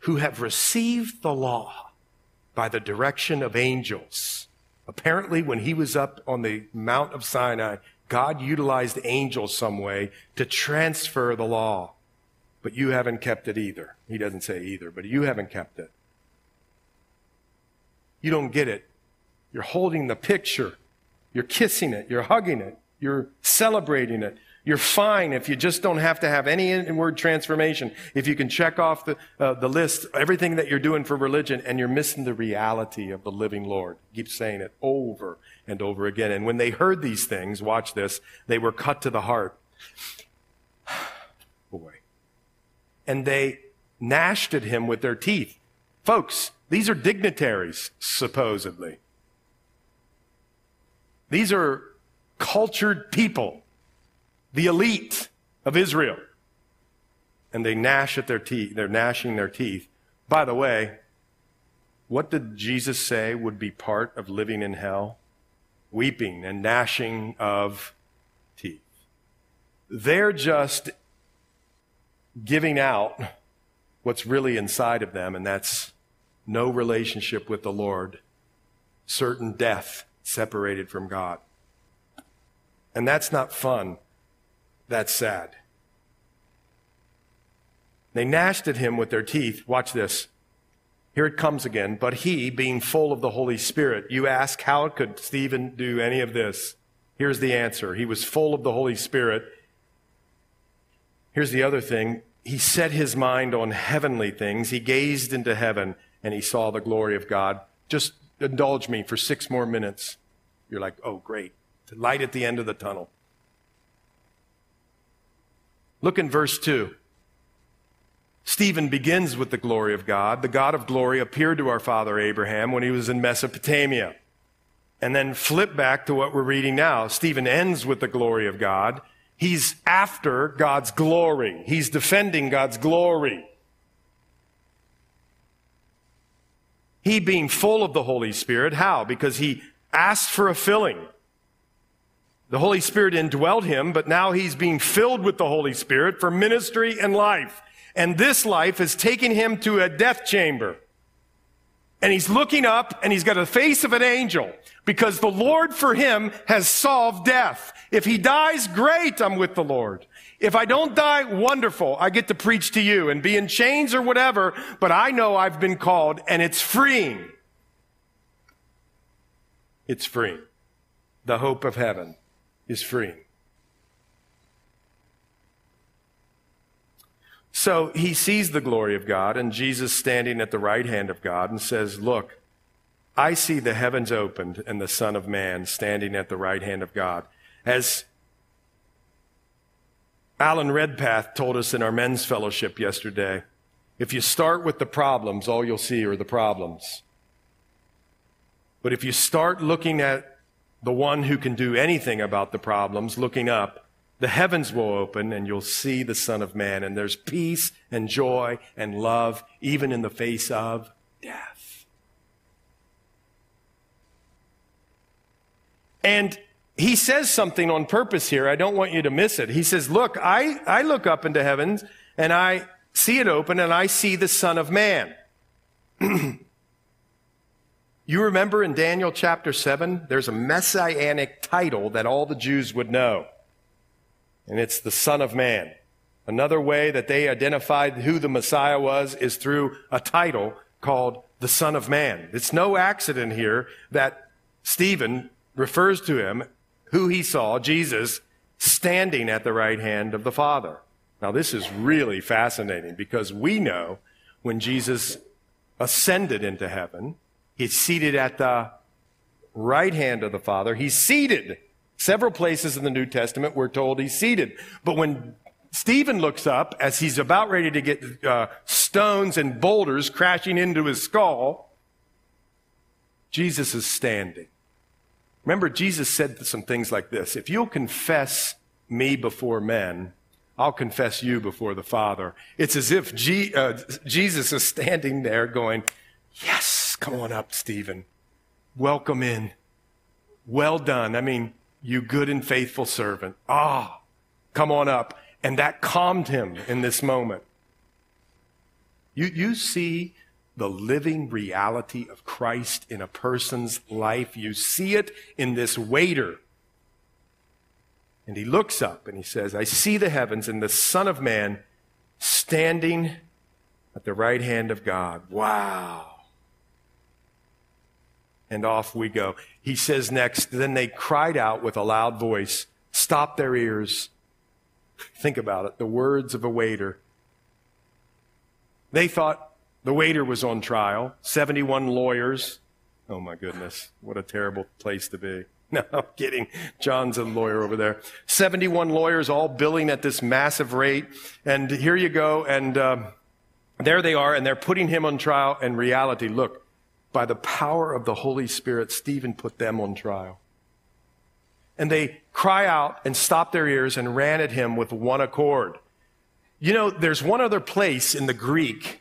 who have received the law by the direction of angels. Apparently, when he was up on the Mount of Sinai, God utilized angels some way to transfer the law. But you haven't kept it either. He doesn't say either, but you haven't kept it. You don't get it. You're holding the picture. You're kissing it. You're hugging it. You're celebrating it. You're fine if you just don't have to have any inward transformation. If you can check off the, uh, the list, everything that you're doing for religion, and you're missing the reality of the living Lord. Keep saying it over and over again. And when they heard these things, watch this, they were cut to the heart. And they gnashed at him with their teeth. Folks, these are dignitaries, supposedly. These are cultured people the elite of Israel. And they gnash at their teeth. They're gnashing their teeth. By the way, what did Jesus say would be part of living in hell? Weeping and gnashing of teeth. They're just giving out what's really inside of them, and that's no relationship with the Lord, certain death separated from God. And that's not fun. That's sad. They gnashed at him with their teeth. Watch this. Here it comes again. But he, being full of the Holy Spirit, you ask, how could Stephen do any of this? Here's the answer. He was full of the Holy Spirit. Here's the other thing. He set his mind on heavenly things. He gazed into heaven and he saw the glory of God. Just indulge me for six more minutes. You're like, oh, great. The light at the end of the tunnel. Look in verse 2. Stephen begins with the glory of God. The God of glory appeared to our father Abraham when he was in Mesopotamia. And then flip back to what we're reading now. Stephen ends with the glory of God. He's after God's glory. He's defending God's glory. He being full of the Holy Spirit. How? Because he asked for a filling. The Holy Spirit indwelled him, but now he's being filled with the Holy Spirit for ministry and life. And this life has taken him to a death chamber. And he's looking up and he's got a face of an angel because the Lord for him has solved death. If he dies, great, I'm with the Lord. If I don't die, wonderful. I get to preach to you and be in chains or whatever, but I know I've been called and it's freeing. It's freeing. The hope of heaven is freeing. So he sees the glory of God and Jesus standing at the right hand of God and says, Look, I see the heavens opened and the Son of Man standing at the right hand of God. As Alan Redpath told us in our men's fellowship yesterday, if you start with the problems, all you'll see are the problems. But if you start looking at the one who can do anything about the problems, looking up, the heavens will open and you'll see the Son of Man. And there's peace and joy and love, even in the face of death. And he says something on purpose here. I don't want you to miss it. He says, Look, I, I look up into heavens and I see it open and I see the Son of Man. <clears throat> you remember in Daniel chapter 7, there's a messianic title that all the Jews would know, and it's the Son of Man. Another way that they identified who the Messiah was is through a title called the Son of Man. It's no accident here that Stephen refers to him who he saw, Jesus, standing at the right hand of the Father. Now, this is really fascinating because we know when Jesus ascended into heaven, he's seated at the right hand of the Father. He's seated. Several places in the New Testament we're told he's seated. But when Stephen looks up as he's about ready to get uh, stones and boulders crashing into his skull, Jesus is standing. Remember, Jesus said some things like this If you'll confess me before men, I'll confess you before the Father. It's as if G, uh, Jesus is standing there going, Yes, come on up, Stephen. Welcome in. Well done. I mean, you good and faithful servant. Ah, come on up. And that calmed him in this moment. You, you see the living reality of Christ in a person's life. You see it in this waiter. And he looks up and he says, I see the heavens and the Son of Man standing at the right hand of God. Wow. And off we go. He says next, then they cried out with a loud voice, stopped their ears. Think about it, the words of a waiter. They thought the waiter was on trial, 71 lawyers. Oh my goodness, what a terrible place to be. <laughs> No, I'm kidding. John's a lawyer over there. 71 lawyers all billing at this massive rate. And here you go. And um, there they are, and they're putting him on trial. In reality, look, by the power of the Holy Spirit, Stephen put them on trial. And they cry out and stop their ears and ran at him with one accord. You know, there's one other place in the Greek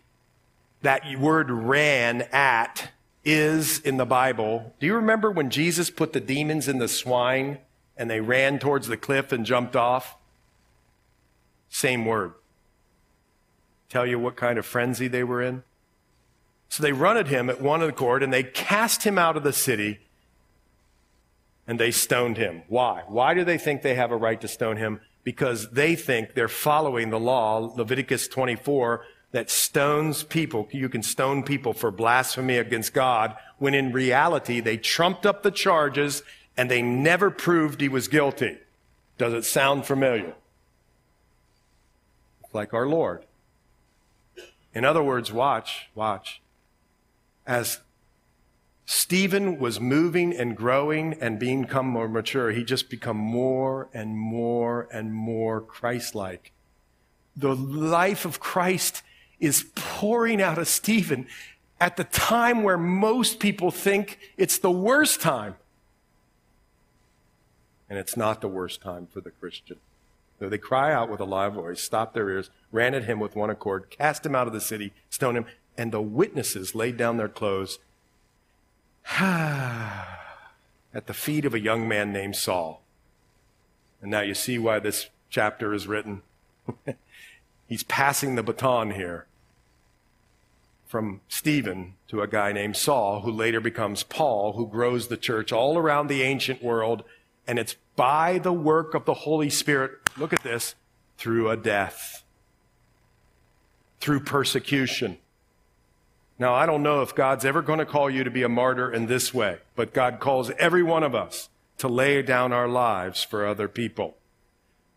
that word ran at is in the Bible. Do you remember when Jesus put the demons in the swine and they ran towards the cliff and jumped off? Same word. Tell you what kind of frenzy they were in? So they run at him at one accord and they cast him out of the city and they stoned him. Why? Why do they think they have a right to stone him? Because they think they're following the law, Leviticus 24, that stones people. You can stone people for blasphemy against God, when in reality they trumped up the charges and they never proved he was guilty. Does it sound familiar? Like our Lord. In other words, watch, watch. As Stephen was moving and growing and become more mature, he just become more and more and more Christ-like. The life of Christ is pouring out of Stephen at the time where most people think it's the worst time. And it's not the worst time for the Christian. So they cry out with a loud voice, stopped their ears, ran at him with one accord, cast him out of the city, stoned him, and the witnesses laid down their clothes <sighs> at the feet of a young man named Saul. And now you see why this chapter is written. <laughs> He's passing the baton here from Stephen to a guy named Saul, who later becomes Paul, who grows the church all around the ancient world. And it's by the work of the Holy Spirit, look at this, through a death, through persecution. Now, I don't know if God's ever going to call you to be a martyr in this way, but God calls every one of us to lay down our lives for other people.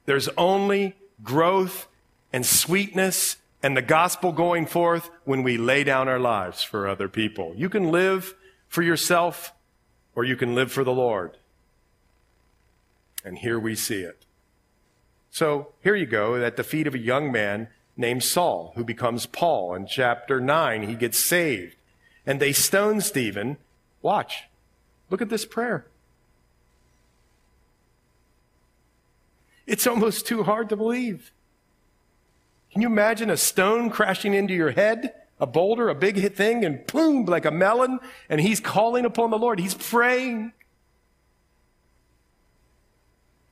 There's only growth and sweetness and the gospel going forth when we lay down our lives for other people. You can live for yourself or you can live for the Lord. And here we see it. So here you go at the feet of a young man named Saul, who becomes Paul. In chapter 9, he gets saved. And they stone Stephen. Watch. Look at this prayer. It's almost too hard to believe. Can you imagine a stone crashing into your head? A boulder, a big hit thing, and boom, like a melon, and he's calling upon the Lord. He's praying.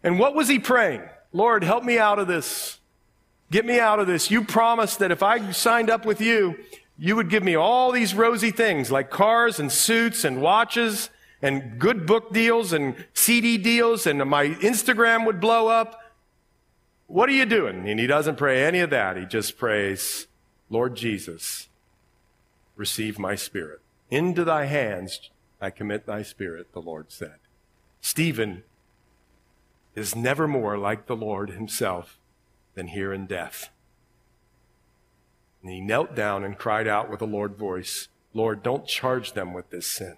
And what was he praying? Lord, help me out of this. Get me out of this. You promised that if I signed up with you, you would give me all these rosy things like cars and suits and watches and good book deals and CD deals and my Instagram would blow up. What are you doing? And he doesn't pray any of that. He just prays, Lord Jesus, receive my spirit. Into thy hands I commit thy spirit, the Lord said. Stephen is never more like the Lord himself than here in death. And he knelt down and cried out with a Lord voice, Lord, don't charge them with this sin.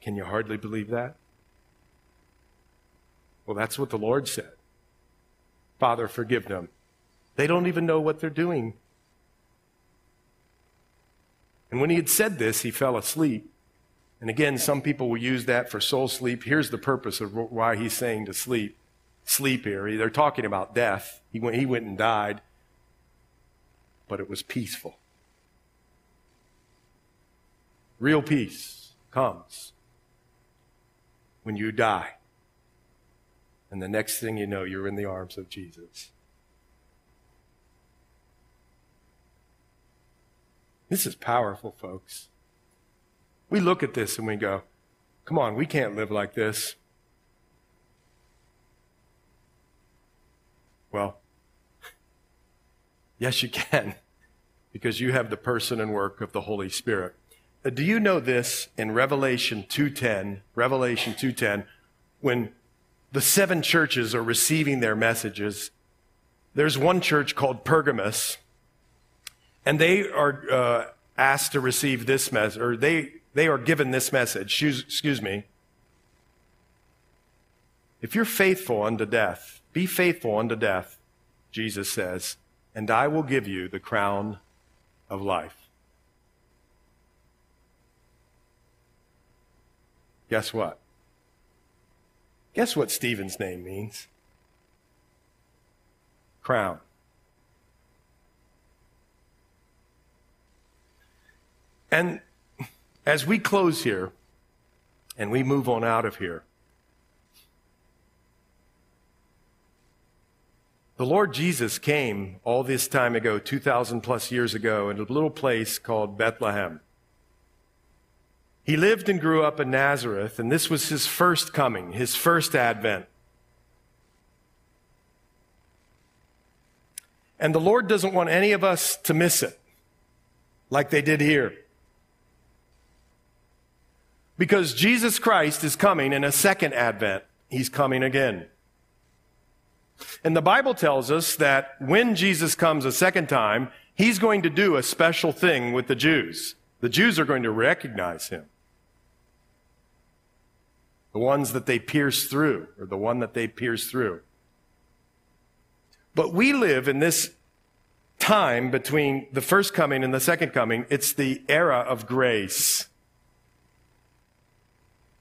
Can you hardly believe that? Well, that's what the Lord said. Father, forgive them. They don't even know what they're doing. And when he had said this, he fell asleep. And again, some people will use that for soul sleep. Here's the purpose of why he's saying to sleep. Sleep here. They're talking about death. He went, he went and died, but it was peaceful. Real peace comes when you die. And the next thing you know, you're in the arms of Jesus. This is powerful, folks. We look at this and we go, come on, we can't live like this. Well, <laughs> yes, you can, <laughs> because you have the person and work of the Holy Spirit. Uh, do you know this in Revelation 2:10? Revelation 2:10, when the seven churches are receiving their messages. There's one church called Pergamos, and they are uh, asked to receive this message, or they, they are given this message. Excuse me. If you're faithful unto death, be faithful unto death, Jesus says, and I will give you the crown of life. Guess what? Guess what Stephen's name means? Crown. And as we close here and we move on out of here, the Lord Jesus came all this time ago, 2,000 plus years ago, in a little place called Bethlehem. He lived and grew up in Nazareth, and this was his first coming, his first advent. And the Lord doesn't want any of us to miss it like they did here. Because Jesus Christ is coming in a second advent. He's coming again. And the Bible tells us that when Jesus comes a second time, he's going to do a special thing with the Jews. The Jews are going to recognize him. The ones that they pierce through, or the one that they pierce through. But we live in this time between the first coming and the second coming. It's the era of grace.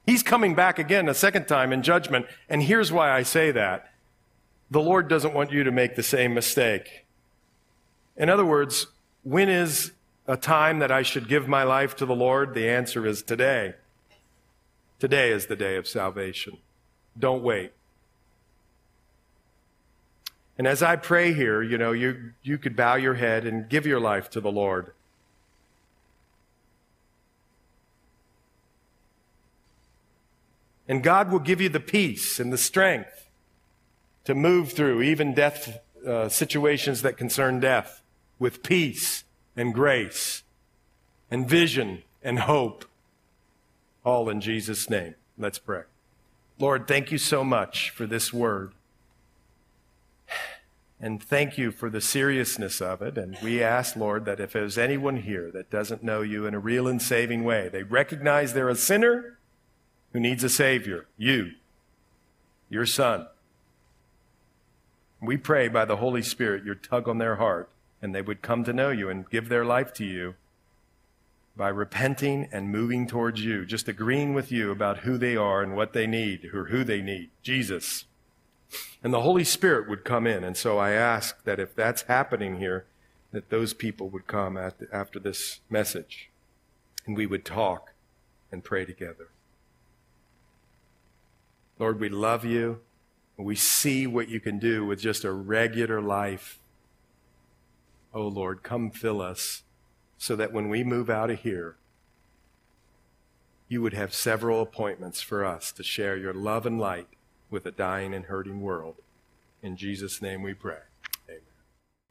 He's coming back again a second time in judgment. And here's why I say that. The Lord doesn't want you to make the same mistake. In other words, when is a time that I should give my life to the Lord? The answer is today. Today is the day of salvation. Don't wait. And as I pray here, you know, you, you could bow your head and give your life to the Lord. And God will give you the peace and the strength to move through even death uh, situations that concern death with peace and grace and vision and hope. All in Jesus' name. Let's pray. Lord, thank you so much for this word. And thank you for the seriousness of it. And we ask, Lord, that if there's anyone here that doesn't know you in a real and saving way, they recognize they're a sinner who needs a Savior, you, your Son. We pray by the Holy Spirit your tug on their heart, and they would come to know you and give their life to you by repenting and moving towards you, just agreeing with you about who they are and what they need, or who they need. Jesus. And the Holy Spirit would come in. And so I ask that if that's happening here, that those people would come after this message and we would talk and pray together. Lord, we love you. We see what you can do with just a regular life. Oh Lord, come fill us so that when we move out of here, you would have several appointments for us to share your love and light with a dying and hurting world. In Jesus' name we pray.